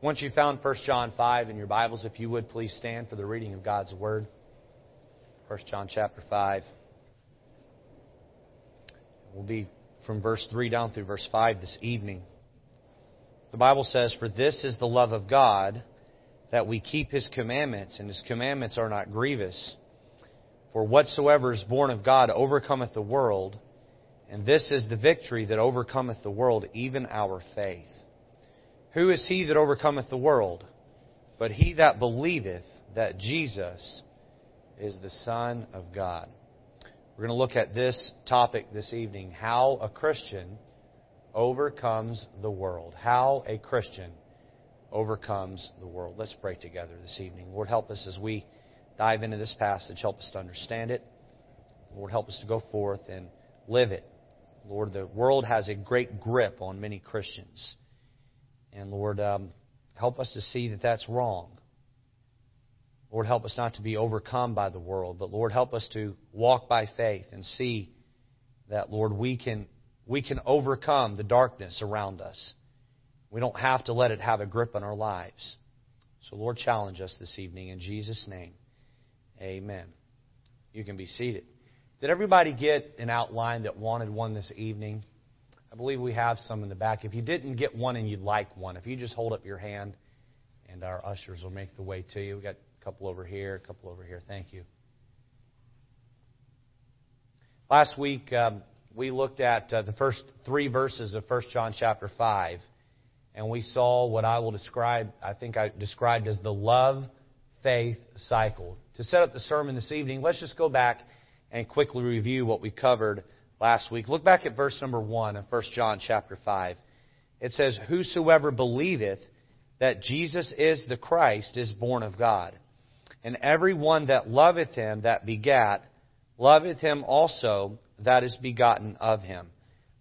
Once you found 1 John 5 in your Bibles, if you would please stand for the reading of God's Word. 1 John chapter 5. We'll be from verse 3 down through verse 5 this evening. The Bible says, For this is the love of God, that we keep His commandments, and His commandments are not grievous. For whatsoever is born of God overcometh the world, and this is the victory that overcometh the world, even our faith. Who is he that overcometh the world? But he that believeth that Jesus is the Son of God. We're going to look at this topic this evening how a Christian overcomes the world. How a Christian overcomes the world. Let's pray together this evening. Lord, help us as we dive into this passage. Help us to understand it. Lord, help us to go forth and live it. Lord, the world has a great grip on many Christians. And Lord, um, help us to see that that's wrong. Lord, help us not to be overcome by the world, but Lord, help us to walk by faith and see that, Lord, we can, we can overcome the darkness around us. We don't have to let it have a grip on our lives. So, Lord, challenge us this evening in Jesus' name. Amen. You can be seated. Did everybody get an outline that wanted one this evening? I believe we have some in the back. If you didn't get one and you'd like one, if you just hold up your hand and our ushers will make the way to you. We've got a couple over here, a couple over here. Thank you. Last week, um, we looked at uh, the first three verses of 1 John chapter 5, and we saw what I will describe, I think I described as the love faith cycle. To set up the sermon this evening, let's just go back and quickly review what we covered last week. Look back at verse number 1 of 1 John chapter 5. It says, Whosoever believeth that Jesus is the Christ is born of God. And every one that loveth him that begat, loveth him also that is begotten of him.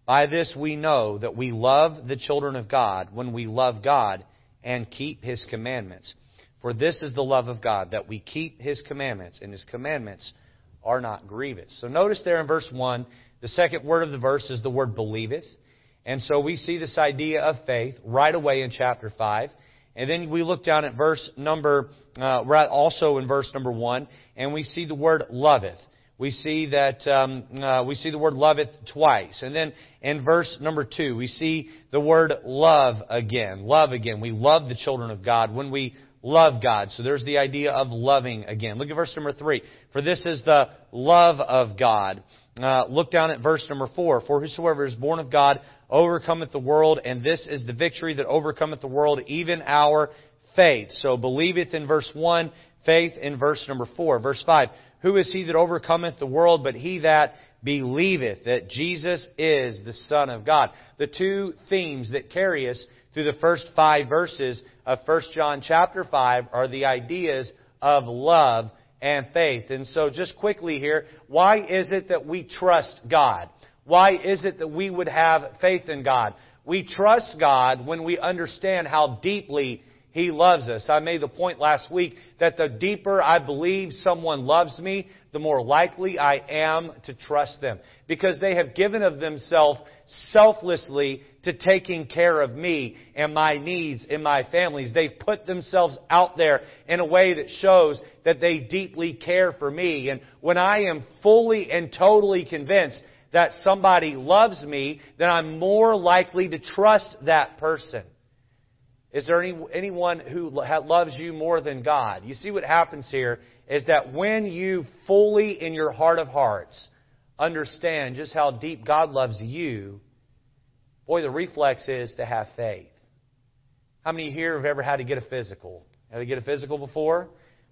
By this we know that we love the children of God when we love God and keep his commandments. For this is the love of God, that we keep His commandments, and His commandments are not grievous. So notice there in verse 1, the second word of the verse is the word believeth. And so we see this idea of faith right away in chapter 5. And then we look down at verse number, uh, also in verse number 1, and we see the word loveth. We see that um, uh, we see the word loveth twice, and then in verse number two we see the word love again. Love again. We love the children of God when we love God. So there's the idea of loving again. Look at verse number three. For this is the love of God. Uh, look down at verse number four. For whosoever is born of God overcometh the world, and this is the victory that overcometh the world, even our faith. So believeth in verse one, faith in verse number four. Verse five. Who is he that overcometh the world but he that believeth that Jesus is the Son of God? The two themes that carry us through the first five verses of 1 John chapter 5 are the ideas of love and faith. And so just quickly here, why is it that we trust God? Why is it that we would have faith in God? We trust God when we understand how deeply he loves us. I made the point last week that the deeper I believe someone loves me, the more likely I am to trust them. Because they have given of themselves selflessly to taking care of me and my needs and my families. They've put themselves out there in a way that shows that they deeply care for me. And when I am fully and totally convinced that somebody loves me, then I'm more likely to trust that person. Is there any, anyone who loves you more than God? You see what happens here is that when you fully in your heart of hearts understand just how deep God loves you, boy, the reflex is to have faith. How many here have ever had to get a physical? Have you get a physical before?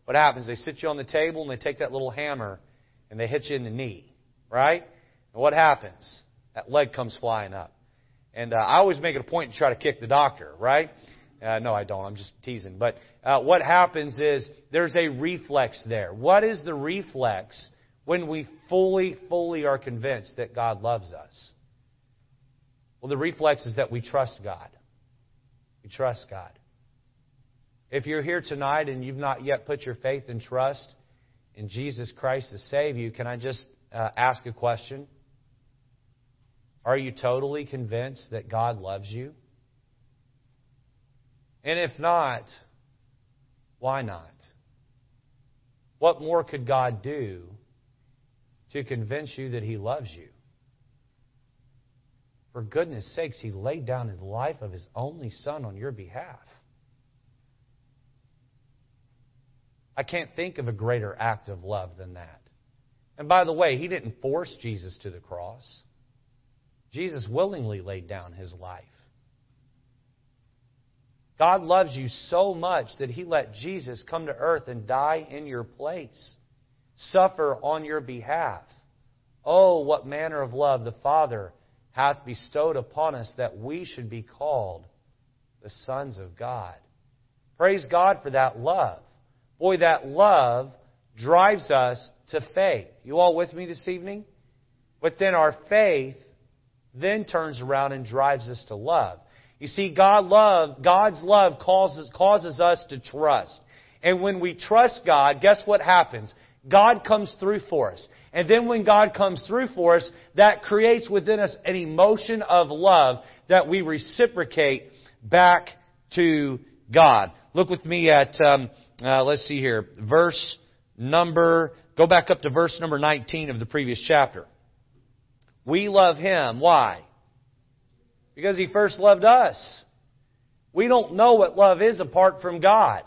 What happens? They sit you on the table and they take that little hammer and they hit you in the knee, right? And what happens? That leg comes flying up. And uh, I always make it a point to try to kick the doctor, right? Uh, no, I don't. I'm just teasing. But uh, what happens is there's a reflex there. What is the reflex when we fully, fully are convinced that God loves us? Well, the reflex is that we trust God. We trust God. If you're here tonight and you've not yet put your faith and trust in Jesus Christ to save you, can I just uh, ask a question? Are you totally convinced that God loves you? And if not, why not? What more could God do to convince you that He loves you? For goodness sakes, He laid down His life of His only Son on your behalf. I can't think of a greater act of love than that. And by the way, He didn't force Jesus to the cross. Jesus willingly laid down His life. God loves you so much that He let Jesus come to earth and die in your place, suffer on your behalf. Oh, what manner of love the Father hath bestowed upon us that we should be called the sons of God. Praise God for that love. Boy, that love drives us to faith. You all with me this evening? But then our faith then turns around and drives us to love. You see, God love, God's love causes, causes us to trust. And when we trust God, guess what happens? God comes through for us. And then when God comes through for us, that creates within us an emotion of love that we reciprocate back to God. Look with me at, um, uh, let's see here, verse number, go back up to verse number 19 of the previous chapter. We love Him. Why? Because He first loved us. We don't know what love is apart from God.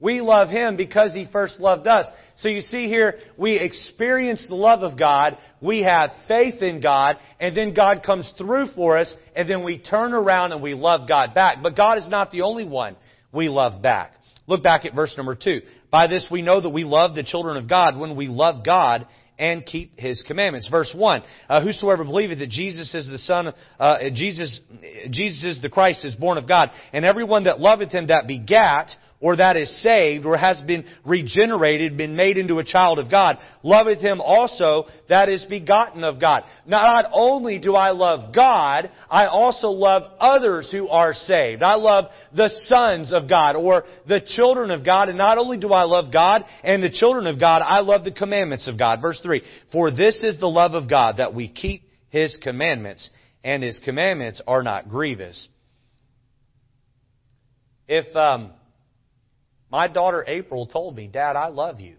We love Him because He first loved us. So you see here, we experience the love of God, we have faith in God, and then God comes through for us, and then we turn around and we love God back. But God is not the only one we love back. Look back at verse number two. By this we know that we love the children of God when we love God and keep his commandments. Verse 1, uh, whosoever believeth that Jesus is the Son, uh, Jesus, Jesus is the Christ is born of God, and everyone that loveth him that begat, or that is saved, or has been regenerated, been made into a child of God, loveth him also that is begotten of God. Not only do I love God, I also love others who are saved. I love the sons of God, or the children of God, and not only do I love God and the children of God, I love the commandments of God. Verse 3, For this is the love of God, that we keep His commandments, and His commandments are not grievous. If, um, my daughter April told me, Dad, I love you,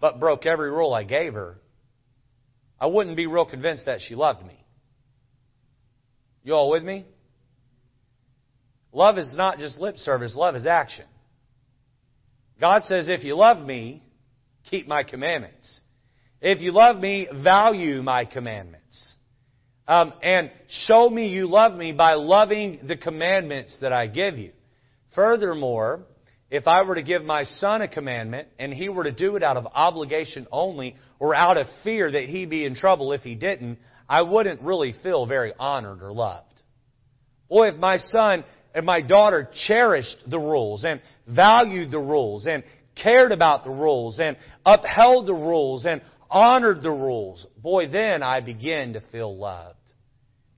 but broke every rule I gave her. I wouldn't be real convinced that she loved me. You all with me? Love is not just lip service, love is action. God says, if you love me, keep my commandments. If you love me, value my commandments. Um, and show me you love me by loving the commandments that I give you. Furthermore, if I were to give my son a commandment and he were to do it out of obligation only or out of fear that he'd be in trouble if he didn't, I wouldn't really feel very honored or loved. Or if my son and my daughter cherished the rules and valued the rules and cared about the rules and upheld the rules and honored the rules, boy, then I begin to feel loved.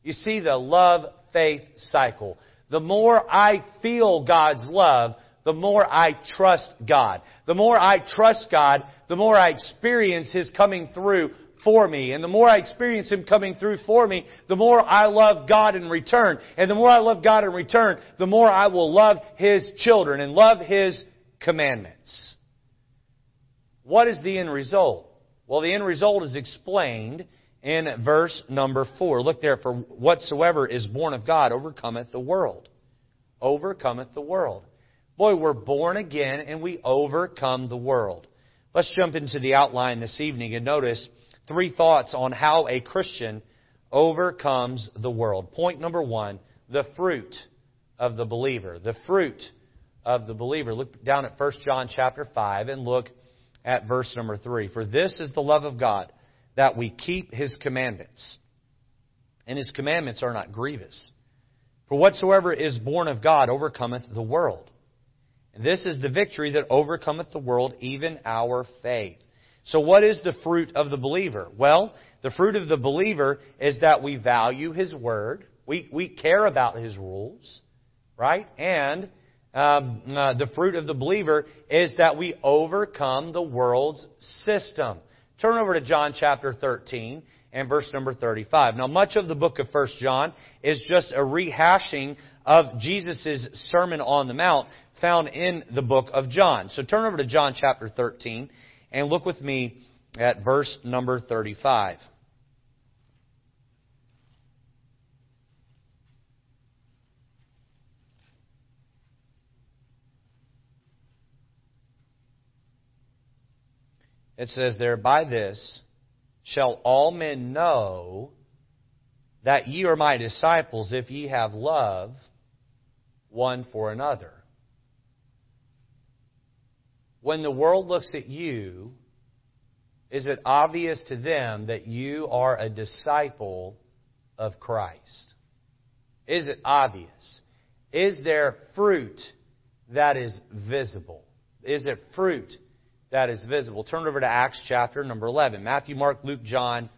You see the love faith cycle. The more I feel God's love, the more I trust God. The more I trust God, the more I experience His coming through for me. And the more I experience Him coming through for me, the more I love God in return. And the more I love God in return, the more I will love His children and love His commandments. What is the end result? Well, the end result is explained in verse number four. Look there, for whatsoever is born of God overcometh the world. Overcometh the world. Boy, we're born again and we overcome the world. Let's jump into the outline this evening and notice three thoughts on how a Christian overcomes the world. Point number one, the fruit of the believer. The fruit of the believer. Look down at 1 John chapter 5 and look at verse number 3. For this is the love of God, that we keep His commandments. And His commandments are not grievous. For whatsoever is born of God overcometh the world. This is the victory that overcometh the world, even our faith. So what is the fruit of the believer? Well, the fruit of the believer is that we value His Word. We, we care about His rules, right? And um, uh, the fruit of the believer is that we overcome the world's system. Turn over to John chapter 13 and verse number 35. Now, much of the book of 1 John is just a rehashing of Jesus' Sermon on the Mount found in the book of John. So turn over to John chapter 13 and look with me at verse number 35. It says there, By this shall all men know that ye are my disciples if ye have love one for another. When the world looks at you, is it obvious to them that you are a disciple of Christ? Is it obvious? Is there fruit that is visible? Is it fruit that is visible. Turn over to Acts chapter number 11. Matthew, Mark, Luke, John,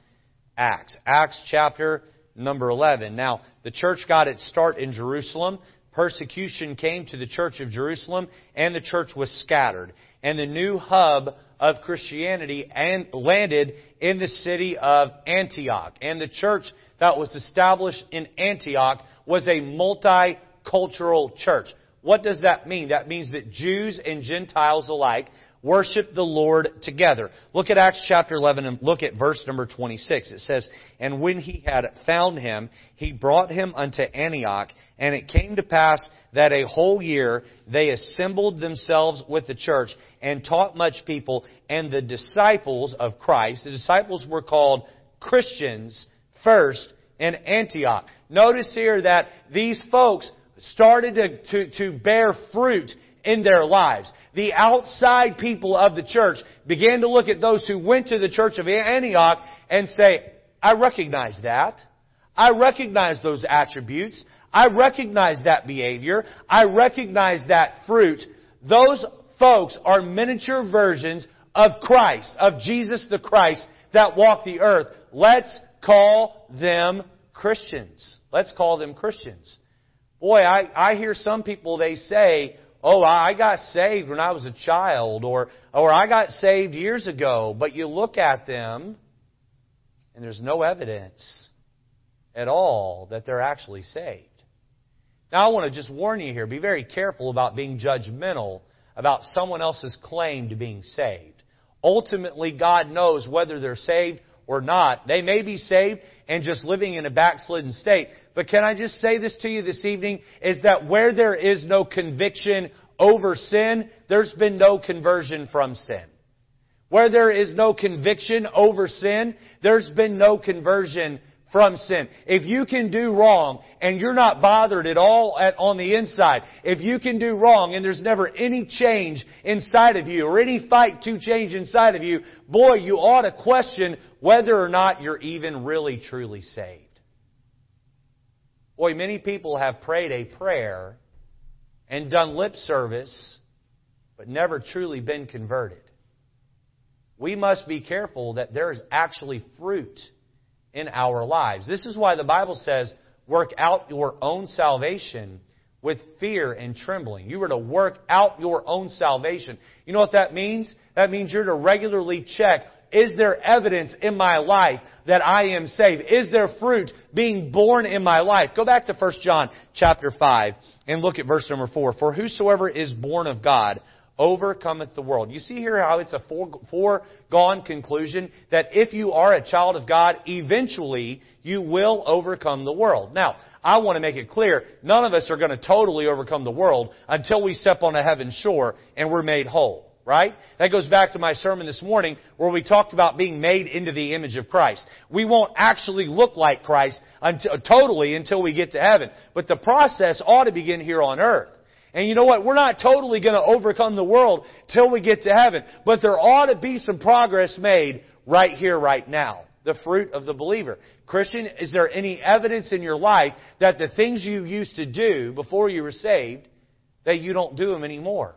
Acts. Acts chapter number 11. Now, the church got its start in Jerusalem. Persecution came to the church of Jerusalem, and the church was scattered. And the new hub of Christianity and landed in the city of Antioch. And the church that was established in Antioch was a multicultural church. What does that mean? That means that Jews and Gentiles alike worship the Lord together. Look at Acts chapter 11 and look at verse number 26. It says, And when he had found him, he brought him unto Antioch, and it came to pass that a whole year they assembled themselves with the church and taught much people, and the disciples of Christ, the disciples were called Christians first in Antioch. Notice here that these folks started to, to, to bear fruit in their lives. The outside people of the church began to look at those who went to the church of Antioch and say, I recognize that. I recognize those attributes. I recognize that behavior. I recognize that fruit. Those folks are miniature versions of Christ, of Jesus the Christ that walked the earth. Let's call them Christians. Let's call them Christians. Boy, I, I hear some people, they say, oh, I got saved when I was a child, or, or I got saved years ago. But you look at them, and there's no evidence at all that they're actually saved. Now, I want to just warn you here be very careful about being judgmental about someone else's claim to being saved. Ultimately, God knows whether they're saved or not. They may be saved and just living in a backslidden state. But can I just say this to you this evening? Is that where there is no conviction over sin, there's been no conversion from sin. Where there is no conviction over sin, there's been no conversion from sin. If you can do wrong and you're not bothered at all at, on the inside, if you can do wrong and there's never any change inside of you or any fight to change inside of you, boy, you ought to question whether or not you're even really truly saved. Boy, many people have prayed a prayer and done lip service, but never truly been converted. We must be careful that there is actually fruit in our lives. This is why the Bible says, work out your own salvation with fear and trembling. You are to work out your own salvation. You know what that means? That means you're to regularly check, is there evidence in my life that I am saved? Is there fruit being born in my life? Go back to 1 John chapter 5 and look at verse number 4. For whosoever is born of God overcometh the world. You see here how it's a foregone conclusion that if you are a child of God, eventually you will overcome the world. Now, I want to make it clear, none of us are going to totally overcome the world until we step on a heaven's shore and we're made whole. Right? That goes back to my sermon this morning where we talked about being made into the image of Christ. We won't actually look like Christ until, totally until we get to heaven. But the process ought to begin here on earth. And you know what? We're not totally going to overcome the world till we get to heaven. But there ought to be some progress made right here, right now. The fruit of the believer. Christian, is there any evidence in your life that the things you used to do before you were saved, that you don't do them anymore?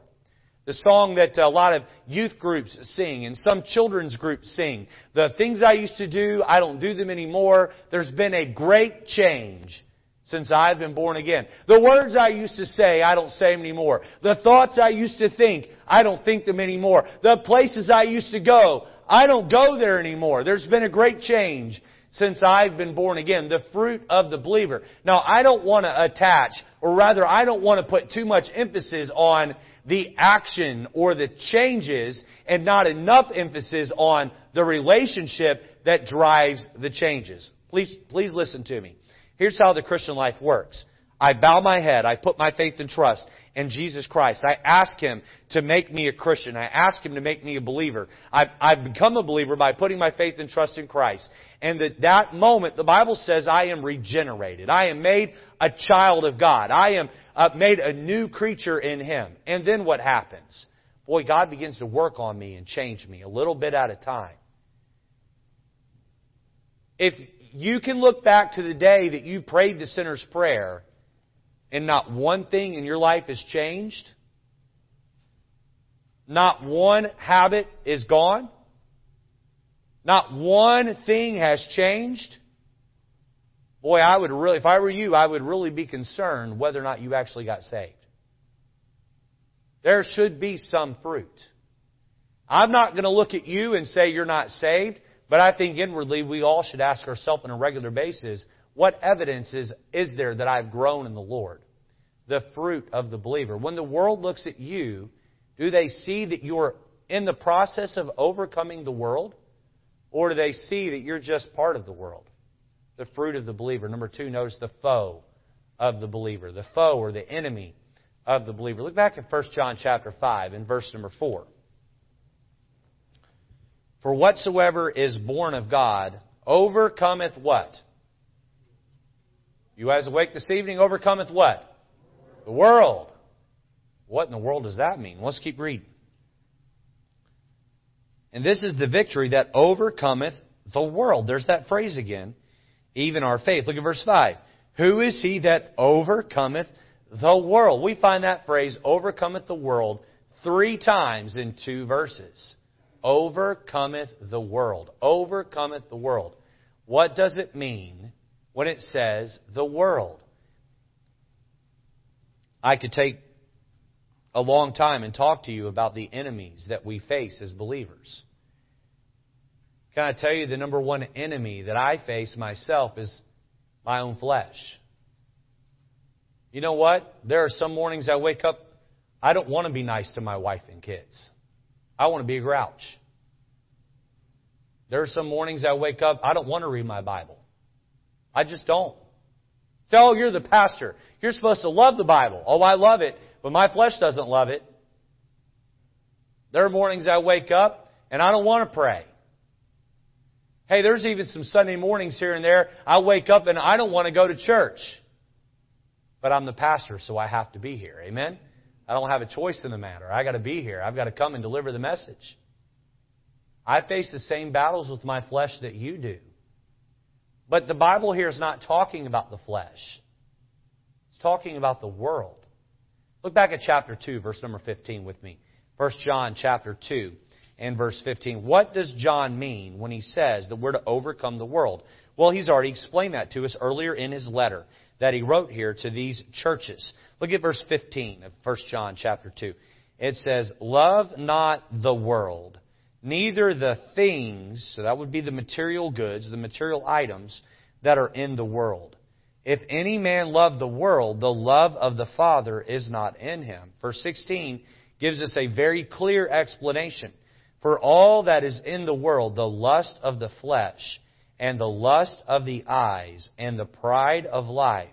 The song that a lot of youth groups sing and some children's groups sing. The things I used to do, I don't do them anymore. There's been a great change since I've been born again. The words I used to say, I don't say them anymore. The thoughts I used to think, I don't think them anymore. The places I used to go, I don't go there anymore. There's been a great change since I've been born again. The fruit of the believer. Now, I don't want to attach, or rather, I don't want to put too much emphasis on the action or the changes and not enough emphasis on the relationship that drives the changes. Please, please listen to me. Here's how the Christian life works. I bow my head. I put my faith and trust in Jesus Christ. I ask Him to make me a Christian. I ask Him to make me a believer. I've, I've become a believer by putting my faith and trust in Christ. And at that moment, the Bible says I am regenerated. I am made a child of God. I am uh, made a new creature in Him. And then what happens? Boy, God begins to work on me and change me a little bit at a time. If you can look back to the day that you prayed the sinner's prayer and not one thing in your life has changed, not one habit is gone, not one thing has changed, boy, I would really, if I were you, I would really be concerned whether or not you actually got saved. There should be some fruit. I'm not going to look at you and say you're not saved, but I think inwardly we all should ask ourselves on a regular basis, what evidence is, is there that I've grown in the Lord? The fruit of the believer. When the world looks at you, do they see that you're in the process of overcoming the world? Or do they see that you're just part of the world? The fruit of the believer. Number two, notice the foe of the believer. The foe or the enemy of the believer. Look back at 1 John chapter 5 and verse number 4. For whatsoever is born of God overcometh what? You guys awake this evening? Overcometh what? The world. What in the world does that mean? Let's keep reading. And this is the victory that overcometh the world. There's that phrase again. Even our faith. Look at verse 5. Who is he that overcometh the world? We find that phrase, overcometh the world, three times in two verses. Overcometh the world. Overcometh the world. What does it mean when it says the world? I could take a long time and talk to you about the enemies that we face as believers. Can I tell you the number one enemy that I face myself is my own flesh? You know what? There are some mornings I wake up, I don't want to be nice to my wife and kids. I want to be a grouch. There are some mornings I wake up, I don't want to read my Bible. I just don't. Tell, oh, you're the pastor. You're supposed to love the Bible. Oh, I love it, but my flesh doesn't love it. There are mornings I wake up and I don't want to pray. Hey, there's even some Sunday mornings here and there. I wake up and I don't want to go to church. But I'm the pastor, so I have to be here. Amen? I don't have a choice in the matter. I got to be here. I've got to come and deliver the message. I face the same battles with my flesh that you do. But the Bible here is not talking about the flesh. It's talking about the world. Look back at chapter 2, verse number 15 with me. 1 John chapter 2 and verse 15. What does John mean when he says that we're to overcome the world? Well, he's already explained that to us earlier in his letter that he wrote here to these churches. Look at verse 15 of 1 John chapter 2. It says, Love not the world, neither the things, so that would be the material goods, the material items that are in the world. If any man love the world, the love of the Father is not in him. Verse 16 gives us a very clear explanation. For all that is in the world, the lust of the flesh, and the lust of the eyes, and the pride of life,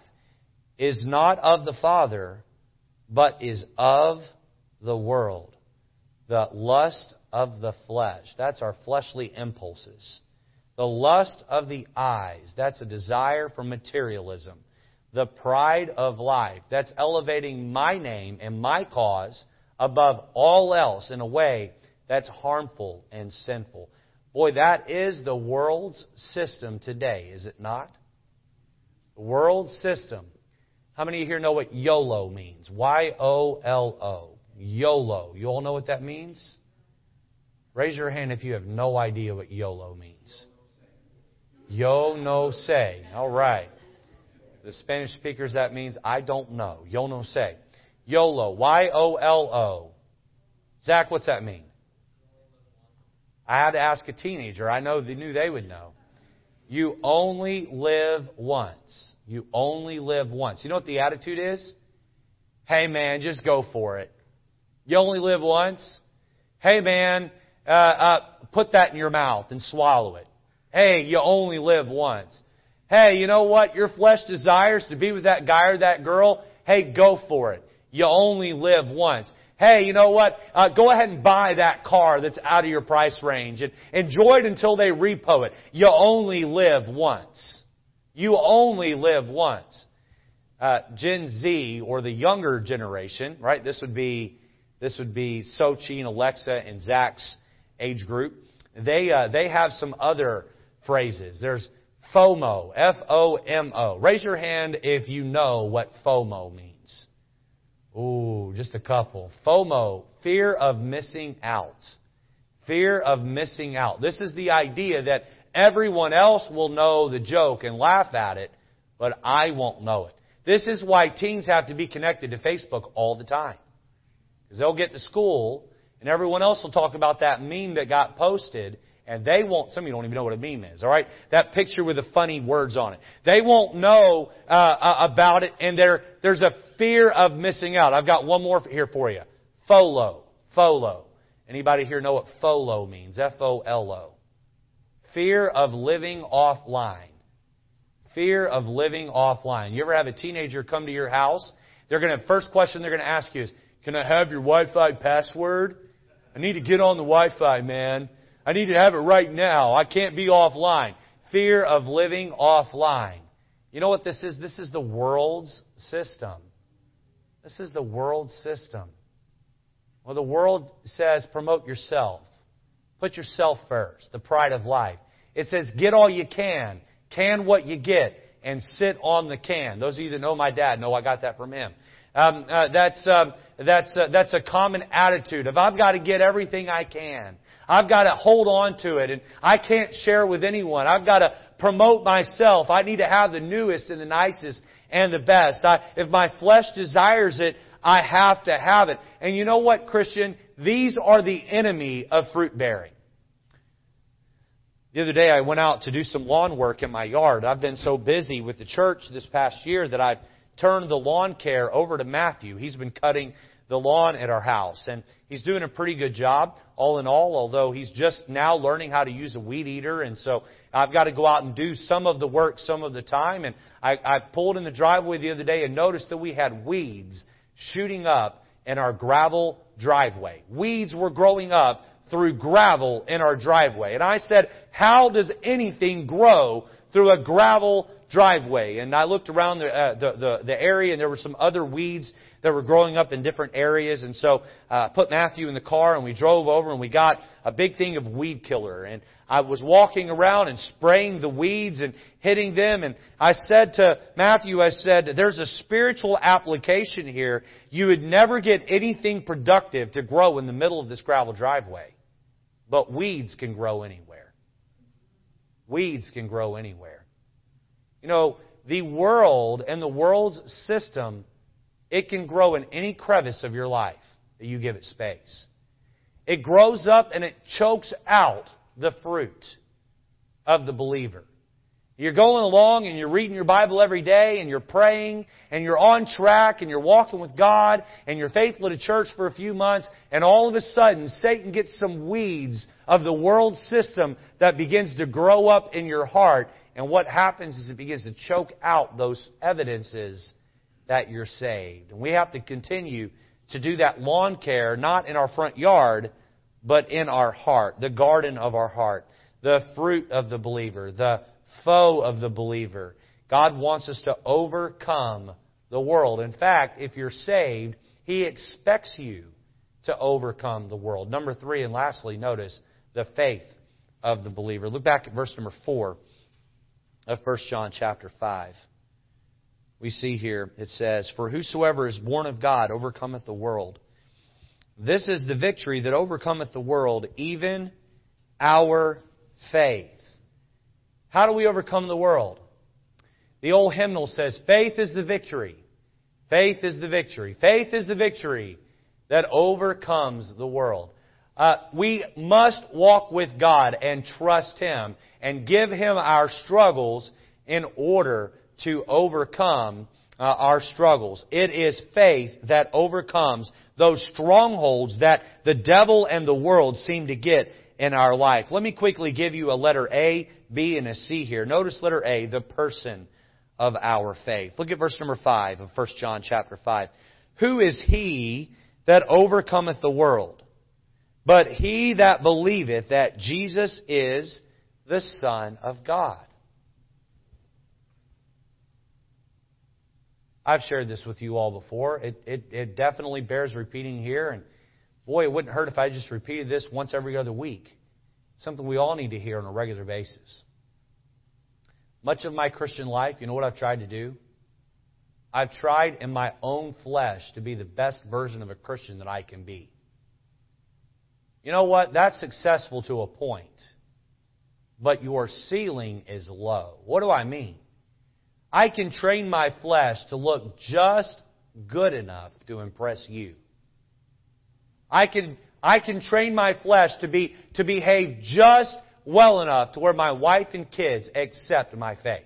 is not of the Father, but is of the world. The lust of the flesh. That's our fleshly impulses. The lust of the eyes. That's a desire for materialism. The pride of life. That's elevating my name and my cause above all else in a way that's harmful and sinful. Boy, that is the world's system today, is it not? The world's system. How many of you here know what YOLO means? Y O L O. YOLO. You all know what that means? Raise your hand if you have no idea what YOLO means. Yo no say. All right. The Spanish speakers, that means I don't know. Yo no say. YOLO. Y O L O. Zach, what's that mean? I had to ask a teenager. I know they knew they would know. You only live once. You only live once. You know what the attitude is? Hey man, just go for it. You only live once. Hey man, uh, uh, put that in your mouth and swallow it. Hey, you only live once. Hey, you know what? Your flesh desires to be with that guy or that girl. Hey, go for it. You only live once. Hey, you know what? Uh, go ahead and buy that car that's out of your price range and enjoy it until they repo it. You only live once. You only live once. Uh, Gen Z or the younger generation, right? This would be this would be Sochi and Alexa and Zach's age group. They uh, they have some other phrases. There's FOMO, F O M O. Raise your hand if you know what FOMO means. Ooh, just a couple. FOMO, fear of missing out. Fear of missing out. This is the idea that everyone else will know the joke and laugh at it, but I won't know it. This is why teens have to be connected to Facebook all the time. Because they'll get to school and everyone else will talk about that meme that got posted and they won't, some of you don't even know what a meme is, alright? That picture with the funny words on it. They won't know uh, about it and there, there's a fear of missing out. I've got one more here for you. FOLO. FOLO. Anybody here know what FOLO means? F-O-L-O. Fear of living offline. Fear of living offline. You ever have a teenager come to your house? They're to, first question they're to ask you is, can I have your Wi-Fi password? I need to get on the Wi-Fi, man. I need to have it right now. I can't be offline. Fear of living offline. You know what this is? This is the world's system. This is the world's system. Well, the world says promote yourself. Put yourself first. The pride of life. It says get all you can. Can what you get. And sit on the can. Those of you that know my dad know I got that from him. Um, uh, that's uh, that's uh, that's a common attitude of I've got to get everything I can. I've got to hold on to it and I can't share with anyone. I've got to promote myself. I need to have the newest and the nicest and the best. I, if my flesh desires it, I have to have it. And you know what, Christian? These are the enemy of fruit bearing. The other day I went out to do some lawn work in my yard. I've been so busy with the church this past year that I've turned the lawn care over to Matthew. He's been cutting the lawn at our house. And he's doing a pretty good job, all in all, although he's just now learning how to use a weed eater. And so I've got to go out and do some of the work some of the time. And I, I pulled in the driveway the other day and noticed that we had weeds shooting up in our gravel driveway. Weeds were growing up through gravel in our driveway. And I said, how does anything grow through a gravel driveway? And I looked around the, uh, the, the, the area and there were some other weeds that were growing up in different areas. And so uh, I put Matthew in the car and we drove over and we got a big thing of weed killer. And I was walking around and spraying the weeds and hitting them. And I said to Matthew, I said, there's a spiritual application here. You would never get anything productive to grow in the middle of this gravel driveway. But weeds can grow anywhere. Weeds can grow anywhere. You know, the world and the world's system it can grow in any crevice of your life that you give it space. It grows up and it chokes out the fruit of the believer. You're going along and you're reading your Bible every day and you're praying and you're on track and you're walking with God and you're faithful to church for a few months and all of a sudden Satan gets some weeds of the world system that begins to grow up in your heart and what happens is it begins to choke out those evidences that you're saved. And we have to continue to do that lawn care, not in our front yard, but in our heart, the garden of our heart, the fruit of the believer, the foe of the believer. God wants us to overcome the world. In fact, if you're saved, He expects you to overcome the world. Number three, and lastly, notice the faith of the believer. Look back at verse number four of 1 John chapter 5 we see here, it says, For whosoever is born of God overcometh the world. This is the victory that overcometh the world, even our faith. How do we overcome the world? The old hymnal says, Faith is the victory. Faith is the victory. Faith is the victory that overcomes the world. Uh, we must walk with God and trust Him and give Him our struggles in order to overcome uh, our struggles. It is faith that overcomes those strongholds that the devil and the world seem to get in our life. Let me quickly give you a letter A, B, and a C here. Notice letter A, the person of our faith. Look at verse number 5 of 1 John chapter 5. Who is he that overcometh the world? But he that believeth that Jesus is the Son of God. I've shared this with you all before. It, it, it definitely bears repeating here. And boy, it wouldn't hurt if I just repeated this once every other week. Something we all need to hear on a regular basis. Much of my Christian life, you know what I've tried to do? I've tried in my own flesh to be the best version of a Christian that I can be. You know what? That's successful to a point. But your ceiling is low. What do I mean? I can train my flesh to look just good enough to impress you. I can, I can train my flesh to be, to behave just well enough to where my wife and kids accept my faith.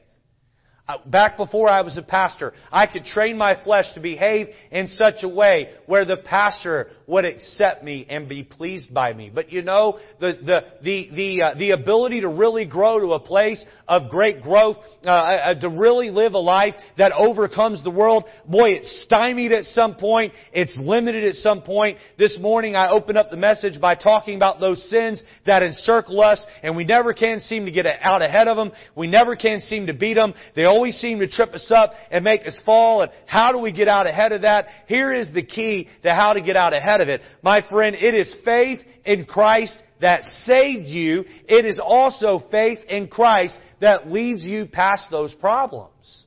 Uh, back before I was a pastor, I could train my flesh to behave in such a way where the pastor would accept me and be pleased by me. But you know, the the the the uh, the ability to really grow to a place of great growth, uh, uh, to really live a life that overcomes the world, boy, it's stymied at some point. It's limited at some point. This morning, I opened up the message by talking about those sins that encircle us, and we never can seem to get out ahead of them. We never can seem to beat them. They always seem to trip us up and make us fall. And how do we get out ahead of that? Here is the key to how to get out ahead of it. My friend, it is faith in Christ that saved you. It is also faith in Christ that leads you past those problems.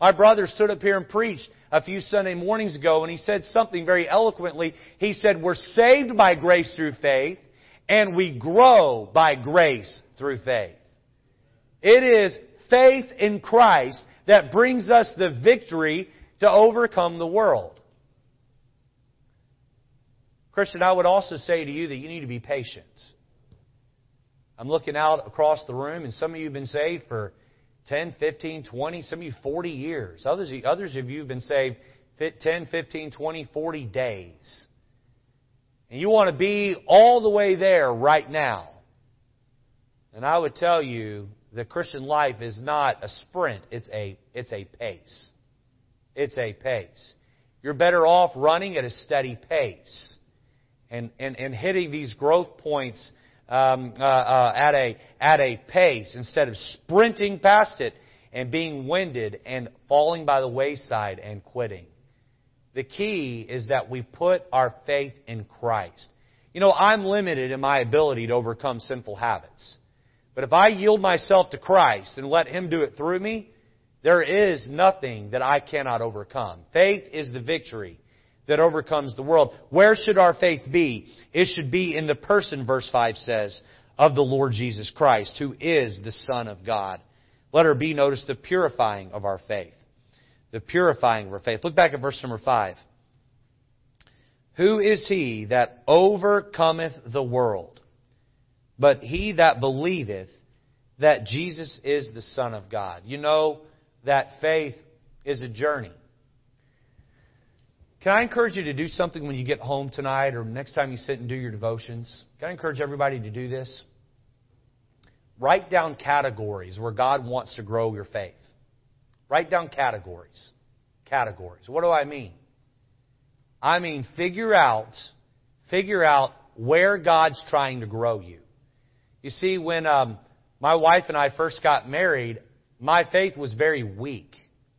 My brother stood up here and preached a few Sunday mornings ago and he said something very eloquently. He said, we're saved by grace through faith and we grow by grace through faith. It is faith in Christ that brings us the victory to overcome the world. Christian, I would also say to you that you need to be patient. I'm looking out across the room, and some of you have been saved for 10, 15, 20, some of you 40 years. Others, others of you have been saved 10, 15, 20, 40 days. And you want to be all the way there right now. And I would tell you the Christian life is not a sprint, it's a, it's a pace. It's a pace. You're better off running at a steady pace and, and, and hitting these growth points um, uh, uh, at, a, at a pace instead of sprinting past it and being winded and falling by the wayside and quitting. The key is that we put our faith in Christ. You know, I'm limited in my ability to overcome sinful habits. But if I yield myself to Christ and let Him do it through me, there is nothing that I cannot overcome. Faith is the victory that overcomes the world. Where should our faith be? It should be in the person, verse 5 says, of the Lord Jesus Christ, who is the Son of God. Letter B, notice, the purifying of our faith. The purifying of our faith. Look back at verse number 5. Who is he that overcometh the world? But he that believeth that Jesus is the Son of God. You know that faith is a journey. Can I encourage you to do something when you get home tonight or next time you sit and do your devotions? Can I encourage everybody to do this? Write down categories where God wants to grow your faith. Write down categories. Categories. What do I mean? I mean figure out figure out where God's trying to grow you. You see, when um, my wife and I first got married, my faith was very weak.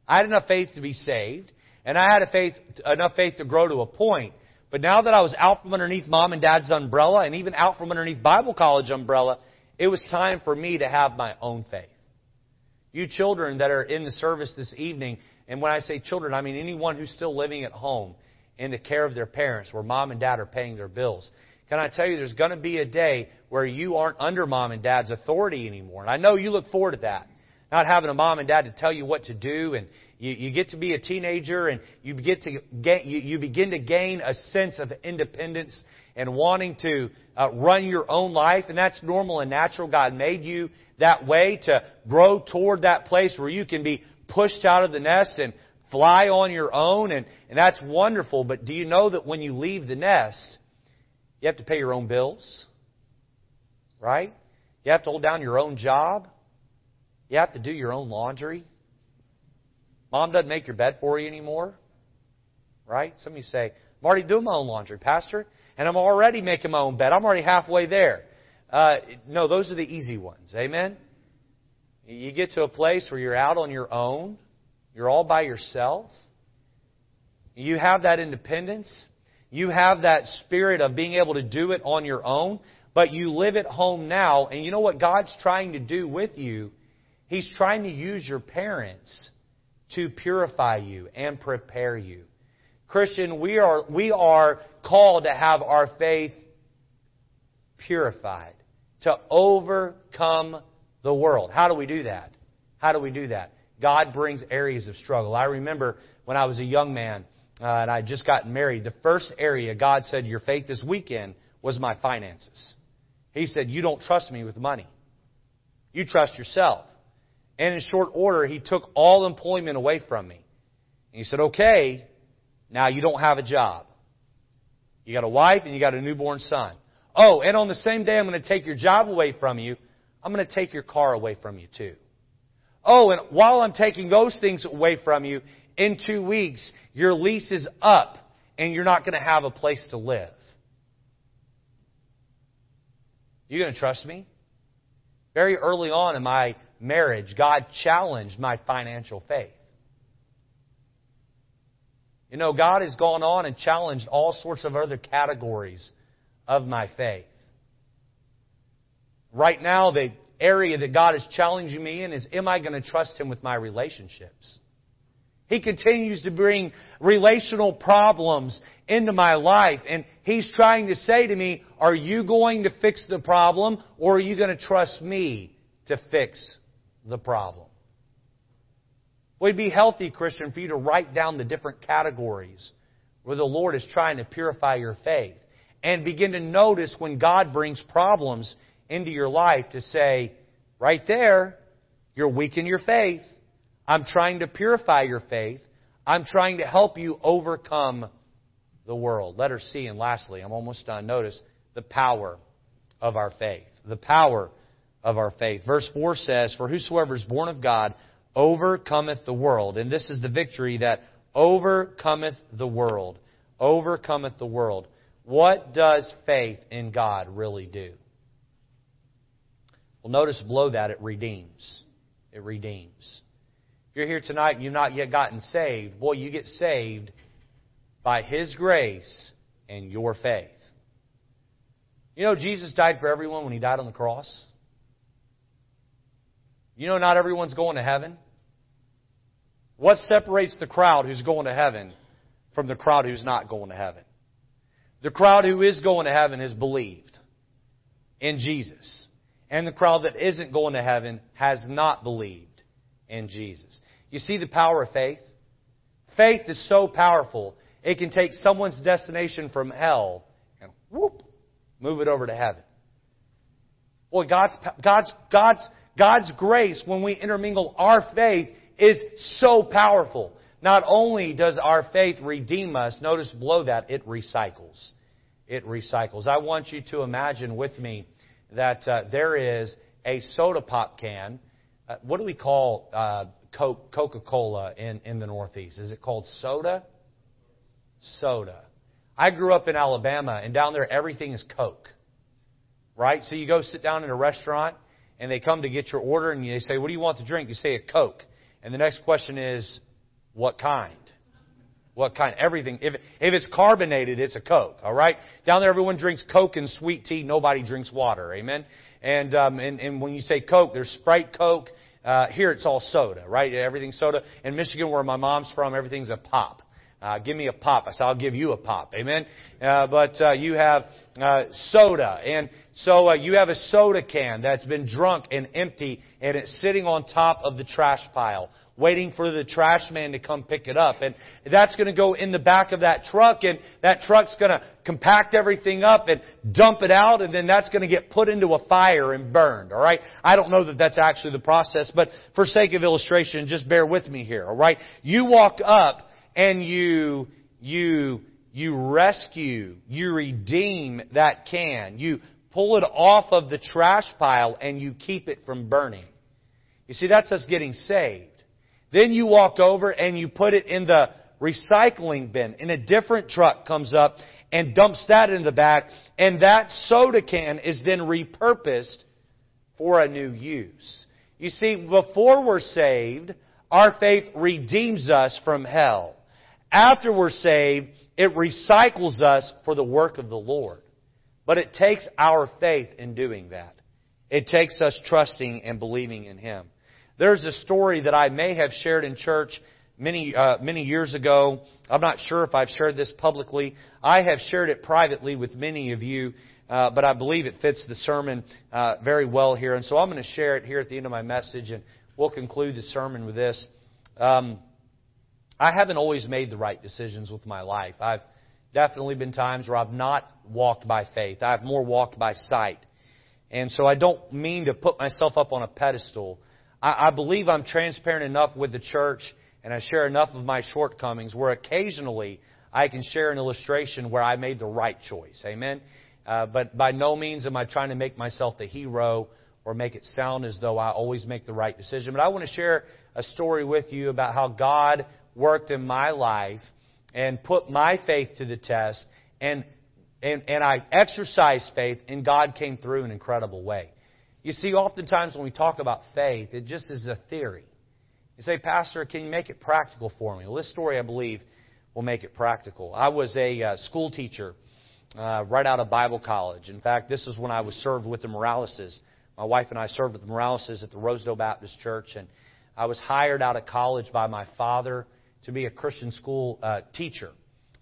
I had enough faith to be saved, and I had faith, enough faith to grow to a point. But now that I was out from underneath mom and dad's umbrella, and even out from underneath Bible college umbrella, it was time for me to have my own faith. You children that are in the service this evening, and when I say children, I mean anyone who's still living at home in the care of their parents, where mom and dad are paying their bills. Can I tell you, there's going to be a day where you aren't under mom and dad's authority anymore. And I know you look forward to that. not having a mom and dad to tell you what to do, and you, you get to be a teenager, and you get to get, you, you begin to gain a sense of independence and wanting to uh, run your own life, and that's normal and natural. God made you that way to grow toward that place where you can be pushed out of the nest and fly on your own, and, and that's wonderful. But do you know that when you leave the nest, you have to pay your own bills? Right? You have to hold down your own job. You have to do your own laundry. Mom doesn't make your bed for you anymore. Right? Some of you say, I'm already doing my own laundry, Pastor, and I'm already making my own bed. I'm already halfway there. Uh, no, those are the easy ones. Amen? You get to a place where you're out on your own, you're all by yourself. You have that independence. You have that spirit of being able to do it on your own, but you live at home now, and you know what God's trying to do with you? He's trying to use your parents to purify you and prepare you. Christian, we are, we are called to have our faith purified, to overcome the world. How do we do that? How do we do that? God brings areas of struggle. I remember when I was a young man uh, and I had just gotten married, the first area God said, Your faith this weekend was my finances. He said, You don't trust me with money. You trust yourself. And in short order, he took all employment away from me. And he said, Okay, now you don't have a job. You got a wife and you got a newborn son. Oh, and on the same day I'm going to take your job away from you, I'm going to take your car away from you too. Oh, and while I'm taking those things away from you, in two weeks, your lease is up and you're not going to have a place to live. You going to trust me? Very early on in my marriage, God challenged my financial faith. You know, God has gone on and challenged all sorts of other categories of my faith. Right now, the area that God is challenging me in is am I going to trust Him with my relationships? He continues to bring relational problems into my life. And He's trying to say to me, are you going to fix the problem or are you going to trust me to fix the problem? Would it'd be healthy, Christian, for you to write down the different categories where the Lord is trying to purify your faith and begin to notice when God brings problems into your life to say, right there, you're weak in your faith. I'm trying to purify your faith. I'm trying to help you overcome the world. Letter C, and lastly, I'm almost done. Notice the power of our faith. The power of our faith. Verse 4 says, For whosoever is born of God overcometh the world. And this is the victory that overcometh the world. Overcometh the world. What does faith in God really do? Well, notice below that it redeems. It redeems. If you're here tonight and you've not yet gotten saved, boy, you get saved by His grace and your faith. You know, Jesus died for everyone when He died on the cross. You know, not everyone's going to heaven. What separates the crowd who's going to heaven from the crowd who's not going to heaven? The crowd who is going to heaven has believed in Jesus. And the crowd that isn't going to heaven has not believed in Jesus. You see the power of faith? Faith is so powerful, it can take someone's destination from hell and whoop, move it over to heaven. Boy, God's, God's, God's, God's grace, when we intermingle our faith, is so powerful. Not only does our faith redeem us, notice below that, it recycles. It recycles. I want you to imagine with me that uh, there is a soda pop can. Uh, what do we call uh, Coca Cola in, in the Northeast? Is it called soda? Soda. I grew up in Alabama, and down there everything is Coke. Right? So you go sit down in a restaurant, and they come to get your order, and they say, What do you want to drink? You say a Coke. And the next question is, What kind? What kind? Everything. If, if it's carbonated, it's a Coke. All right. Down there, everyone drinks Coke and sweet tea. Nobody drinks water. Amen. And um, and, and when you say Coke, there's Sprite Coke. Uh, here it's all soda, right? Everything's soda. In Michigan, where my mom's from, everything's a pop. Uh, give me a pop. I said, I'll give you a pop. Amen. Uh, but uh, you have uh, soda, and so uh, you have a soda can that's been drunk and empty, and it's sitting on top of the trash pile, waiting for the trash man to come pick it up. And that's going to go in the back of that truck, and that truck's going to compact everything up and dump it out, and then that's going to get put into a fire and burned. All right. I don't know that that's actually the process, but for sake of illustration, just bear with me here. All right. You walk up and you, you, you rescue, you redeem that can. You pull it off of the trash pile and you keep it from burning. You see, that's us getting saved. Then you walk over and you put it in the recycling bin and a different truck comes up and dumps that in the back and that soda can is then repurposed for a new use. You see, before we're saved, our faith redeems us from hell. After we're saved, it recycles us for the work of the Lord. But it takes our faith in doing that. It takes us trusting and believing in Him. There's a story that I may have shared in church many uh, many years ago. I'm not sure if I've shared this publicly. I have shared it privately with many of you, uh, but I believe it fits the sermon uh, very well here. And so I'm going to share it here at the end of my message, and we'll conclude the sermon with this. Um, I haven't always made the right decisions with my life. I've definitely been times where I've not walked by faith. I've more walked by sight. And so I don't mean to put myself up on a pedestal. I, I believe I'm transparent enough with the church and I share enough of my shortcomings where occasionally I can share an illustration where I made the right choice. Amen? Uh, but by no means am I trying to make myself the hero or make it sound as though I always make the right decision. But I want to share a story with you about how God worked in my life and put my faith to the test, and, and, and I exercised faith, and God came through in an incredible way. You see, oftentimes when we talk about faith, it just is a theory. You say, Pastor, can you make it practical for me? Well, this story, I believe, will make it practical. I was a uh, school teacher uh, right out of Bible college. In fact, this is when I was served with the Moraleses. My wife and I served with the Moraleses at the Rosedale Baptist Church, and I was hired out of college by my father to be a Christian school uh, teacher.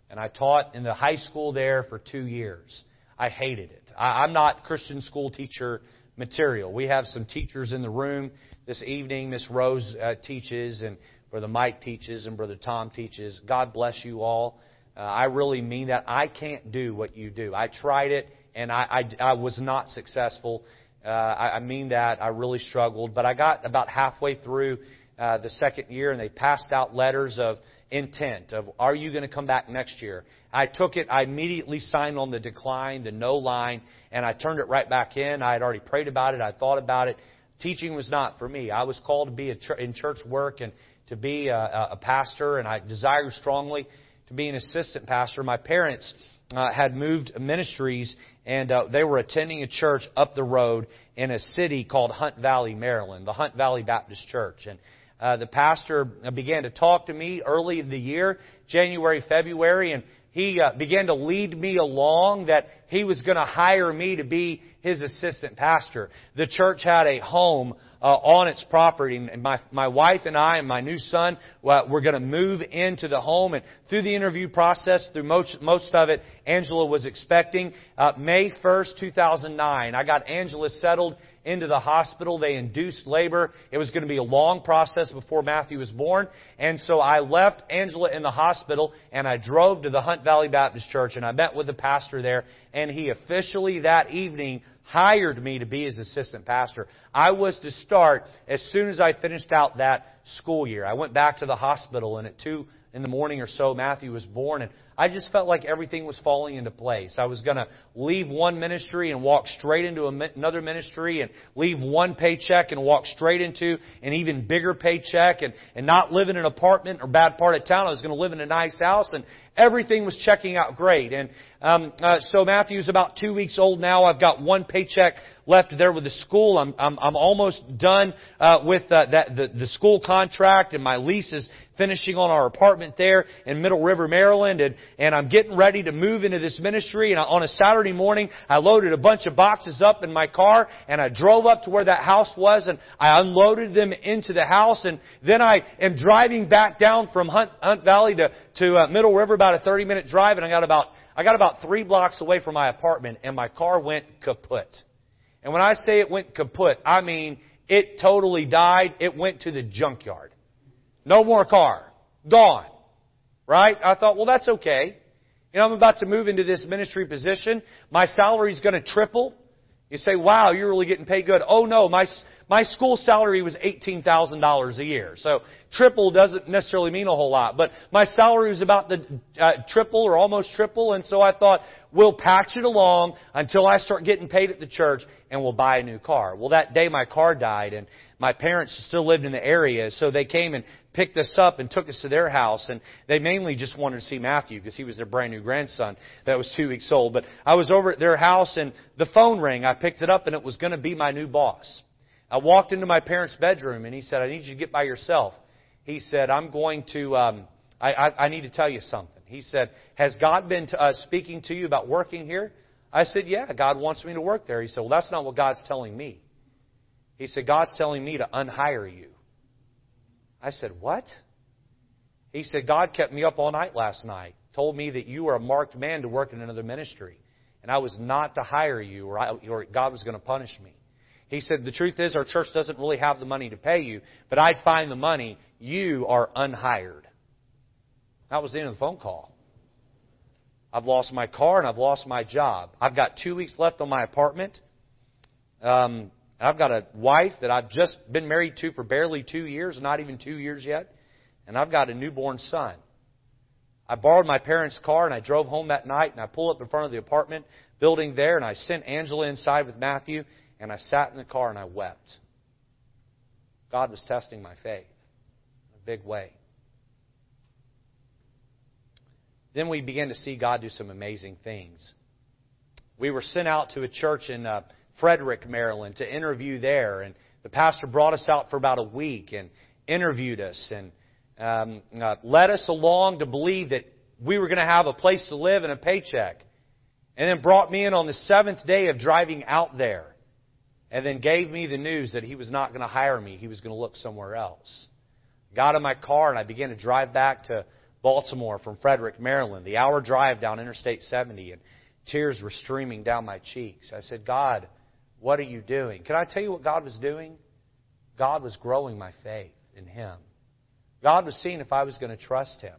And I taught in the high school there for two years. I hated it. I, I'm not Christian school teacher material. We have some teachers in the room this evening. Miss Rose uh, teaches, and Brother Mike teaches, and Brother Tom teaches. God bless you all. Uh, I really mean that. I can't do what you do. I tried it, and I, I, I was not successful. Uh, I, I mean that. I really struggled. But I got about halfway through uh, the second year, and they passed out letters of intent of are you going to come back next year? I took it i immediately signed on the decline the no line and i turned it right back in. I had already prayed about it i thought about it. Teaching was not for me. I was called to be tr- in church work and to be a, a pastor and i desired strongly to be an assistant pastor. My parents uh, had moved ministries and uh, they were attending a church up the road in a city called Hunt Valley, Maryland, the Hunt Valley Baptist Church. And uh, the pastor began to talk to me early in the year, January, February, and he uh, began to lead me along that he was going to hire me to be his assistant pastor. The church had a home uh, on its property, and my my wife and I and my new son well, were going to move into the home. And through the interview process, through most most of it, Angela was expecting uh, May first, two thousand nine. I got Angela settled into the hospital. They induced labor. It was going to be a long process before Matthew was born. And so I left Angela in the hospital and I drove to the Hunt Valley Baptist Church and I met with the pastor there and he officially that evening hired me to be his assistant pastor. I was to start as soon as I finished out that school year. I went back to the hospital and at two in the morning or so, Matthew was born, and I just felt like everything was falling into place. I was going to leave one ministry and walk straight into another ministry and leave one paycheck and walk straight into an even bigger paycheck and, and not live in an apartment or bad part of town. I was going to live in a nice house and everything was checking out great. And um, uh, so Matthew's about two weeks old now. I've got one paycheck left there with the school. I'm I'm, I'm almost done uh, with uh, that the, the school contract, and my lease is finishing on our apartment there in Middle River, Maryland. And and I'm getting ready to move into this ministry. And on a Saturday morning, I loaded a bunch of boxes up in my car, and I drove up to where that house was, and I unloaded them into the house. And then I am driving back down from Hunt, Hunt Valley to to uh, Middle River, about a 30 minute drive, and I got about I got about three blocks away from my apartment, and my car went kaput. And when I say it went kaput, I mean it totally died. It went to the junkyard. No more car. Gone. Right? I thought, well, that's okay. You know, I'm about to move into this ministry position. My salary is going to triple. You say, wow, you're really getting paid good. Oh no, my, my school salary was $18,000 a year. So triple doesn't necessarily mean a whole lot. But my salary was about the uh, triple or almost triple. And so I thought, we'll patch it along until I start getting paid at the church and we'll buy a new car. Well, that day my car died and my parents still lived in the area, so they came and picked us up and took us to their house. And they mainly just wanted to see Matthew because he was their brand new grandson that was two weeks old. But I was over at their house and the phone rang. I picked it up and it was going to be my new boss. I walked into my parents' bedroom and he said, I need you to get by yourself. He said, I'm going to, um, I, I, I need to tell you something. He said, Has God been to, uh, speaking to you about working here? I said, Yeah, God wants me to work there. He said, Well, that's not what God's telling me. He said, God's telling me to unhire you. I said, What? He said, God kept me up all night last night, told me that you are a marked man to work in another ministry, and I was not to hire you, or, I, or God was going to punish me. He said, The truth is, our church doesn't really have the money to pay you, but I'd find the money. You are unhired. That was the end of the phone call. I've lost my car and I've lost my job. I've got two weeks left on my apartment. Um, I've got a wife that I've just been married to for barely two years, not even two years yet, and I've got a newborn son. I borrowed my parents' car and I drove home that night and I pulled up in front of the apartment building there and I sent Angela inside with Matthew and I sat in the car and I wept. God was testing my faith in a big way. Then we began to see God do some amazing things. We were sent out to a church in uh, Frederick, Maryland, to interview there, and the pastor brought us out for about a week and interviewed us and um, uh, led us along to believe that we were going to have a place to live and a paycheck. And then brought me in on the seventh day of driving out there. And then gave me the news that he was not going to hire me. He was going to look somewhere else. Got in my car and I began to drive back to Baltimore from Frederick, Maryland, the hour drive down Interstate 70, and tears were streaming down my cheeks. I said, God, what are you doing? Can I tell you what God was doing? God was growing my faith in Him. God was seeing if I was going to trust Him.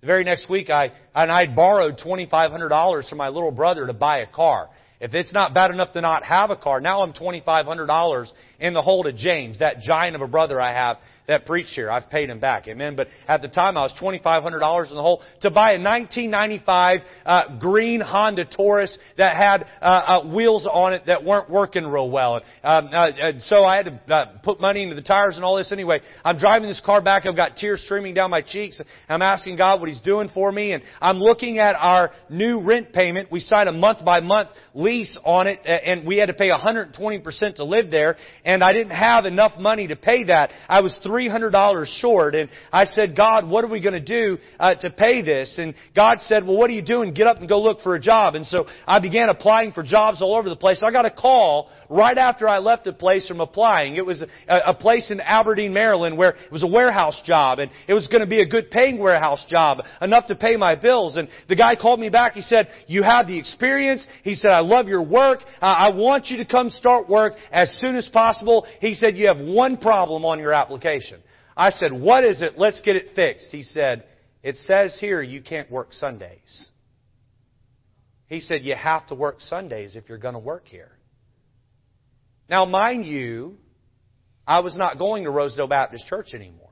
The very next week, I and I borrowed twenty five hundred dollars from my little brother to buy a car. If it's not bad enough to not have a car, now I'm twenty five hundred dollars in the hole to James, that giant of a brother I have, that preached here. I've paid him back. Amen. But at the time, I was $2,500 in the hole to buy a 1995 uh, green Honda Taurus that had uh, uh, wheels on it that weren't working real well. Um, uh, and so I had to uh, put money into the tires and all this anyway. I'm driving this car back. I've got tears streaming down my cheeks. I'm asking God what He's doing for me. And I'm looking at our new rent payment. We signed a month by month lease on it and we had to pay 120% to live there. And I didn't have enough money to pay that. I was $300 short. And I said, God, what are we going to do uh, to pay this? And God said, well, what are you doing? Get up and go look for a job. And so I began applying for jobs all over the place. I got a call right after I left the place from applying. It was a, a place in Aberdeen, Maryland where it was a warehouse job and it was going to be a good paying warehouse job, enough to pay my bills. And the guy called me back. He said, you have the experience. He said, I love your work. Uh, I want you to come start work as soon as possible. He said, you have one problem on your application. I said, What is it? Let's get it fixed. He said, It says here you can't work Sundays. He said, You have to work Sundays if you're going to work here. Now, mind you, I was not going to Rosedale Baptist Church anymore.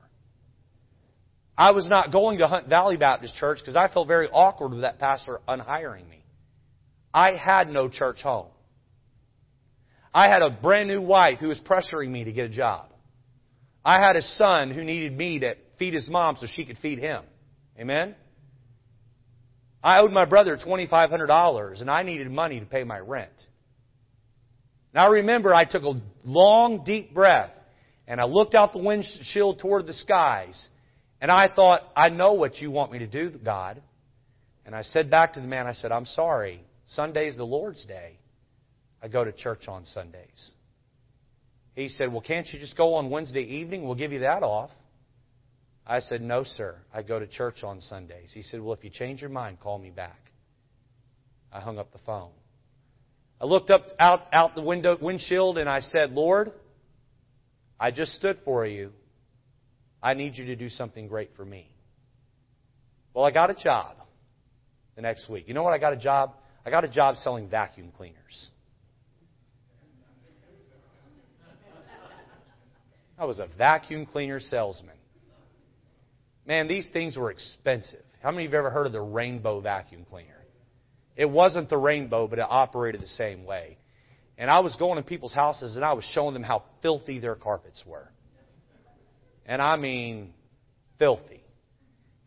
I was not going to Hunt Valley Baptist Church because I felt very awkward with that pastor unhiring me. I had no church home. I had a brand new wife who was pressuring me to get a job. I had a son who needed me to feed his mom so she could feed him. Amen? I owed my brother $2,500 and I needed money to pay my rent. Now remember, I took a long, deep breath and I looked out the windshield toward the skies and I thought, I know what you want me to do, God. And I said back to the man, I said, I'm sorry. Sunday's the Lord's day. I go to church on Sundays. He said, Well, can't you just go on Wednesday evening? We'll give you that off. I said, No, sir. I go to church on Sundays. He said, Well, if you change your mind, call me back. I hung up the phone. I looked up out, out the window windshield and I said, Lord, I just stood for you. I need you to do something great for me. Well, I got a job the next week. You know what? I got a job. I got a job selling vacuum cleaners. I was a vacuum cleaner salesman. Man, these things were expensive. How many of you have ever heard of the rainbow vacuum cleaner? It wasn't the rainbow, but it operated the same way. And I was going to people's houses and I was showing them how filthy their carpets were. And I mean, filthy.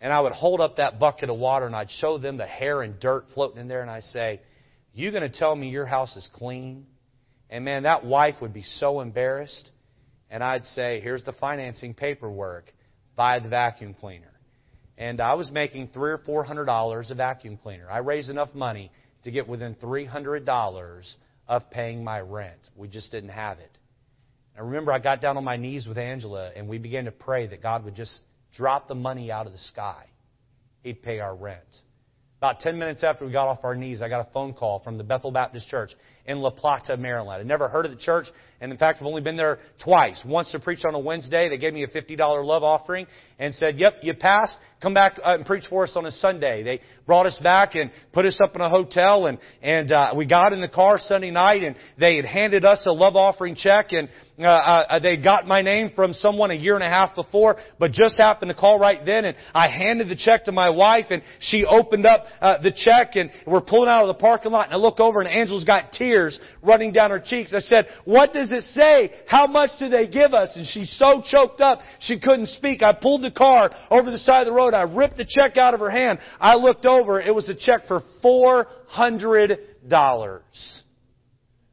And I would hold up that bucket of water and I'd show them the hair and dirt floating in there and I'd say, You going to tell me your house is clean? And man, that wife would be so embarrassed. And I'd say, Here's the financing paperwork. Buy the vacuum cleaner. And I was making three or four hundred dollars a vacuum cleaner. I raised enough money to get within three hundred dollars of paying my rent. We just didn't have it. I remember I got down on my knees with Angela and we began to pray that God would just drop the money out of the sky. He'd pay our rent. About 10 minutes after we got off our knees, I got a phone call from the Bethel Baptist Church in La Plata, Maryland. I'd never heard of the church, and in fact, I've only been there twice. Once to preach on a Wednesday, they gave me a $50 love offering and said, yep, you passed. Come back uh, and preach for us on a Sunday. They brought us back and put us up in a hotel, and, and uh, we got in the car Sunday night, and they had handed us a love offering check, and uh, uh, they got my name from someone a year and a half before, but just happened to call right then, and I handed the check to my wife, and she opened up uh, the check, and we're pulling out of the parking lot, and I look over, and Angela's got tears running down her cheeks. I said, "What does it say? How much do they give us?" And she's so choked up she couldn't speak. I pulled the car over the side of the road. I ripped the check out of her hand. I looked over. It was a check for four hundred dollars.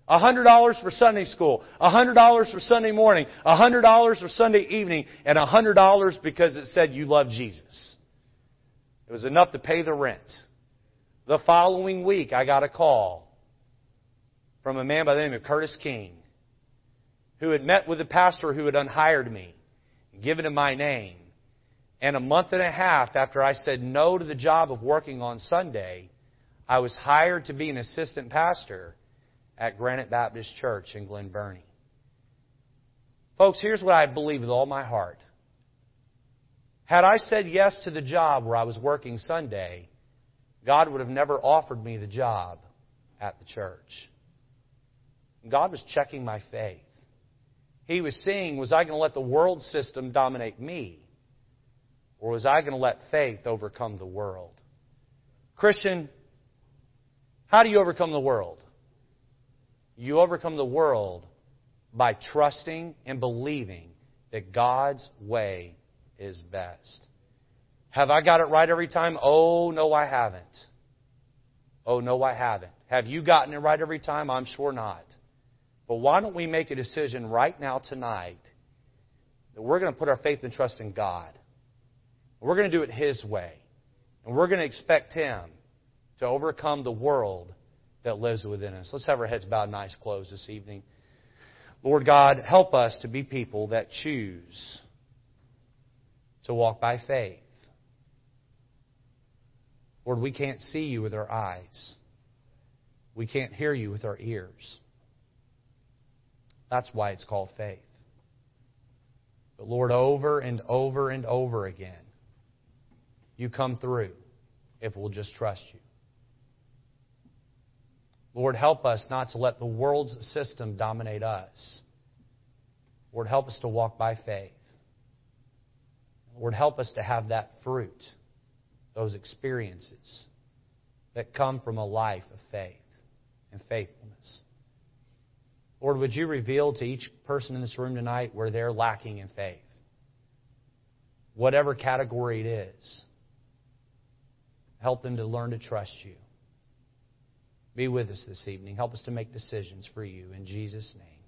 $100 for Sunday school, $100 for Sunday morning, $100 for Sunday evening, and $100 because it said you love Jesus. It was enough to pay the rent. The following week, I got a call from a man by the name of Curtis King who had met with the pastor who had unhired me, given him my name. And a month and a half after I said no to the job of working on Sunday, I was hired to be an assistant pastor at Granite Baptist Church in Glen Burnie. Folks, here's what I believe with all my heart. Had I said yes to the job where I was working Sunday, God would have never offered me the job at the church. God was checking my faith. He was seeing, was I going to let the world system dominate me? Or was I going to let faith overcome the world? Christian, how do you overcome the world? You overcome the world by trusting and believing that God's way is best. Have I got it right every time? Oh, no, I haven't. Oh, no, I haven't. Have you gotten it right every time? I'm sure not. But why don't we make a decision right now, tonight, that we're going to put our faith and trust in God? We're going to do it His way. And we're going to expect Him to overcome the world that lives within us. Let's have our heads bowed and eyes closed this evening. Lord God, help us to be people that choose to walk by faith. Lord, we can't see you with our eyes. We can't hear you with our ears. That's why it's called faith. But Lord, over and over and over again, you come through if we'll just trust you. Lord, help us not to let the world's system dominate us. Lord, help us to walk by faith. Lord, help us to have that fruit, those experiences that come from a life of faith and faithfulness. Lord, would you reveal to each person in this room tonight where they're lacking in faith? Whatever category it is, help them to learn to trust you. Be with us this evening. Help us to make decisions for you. In Jesus' name.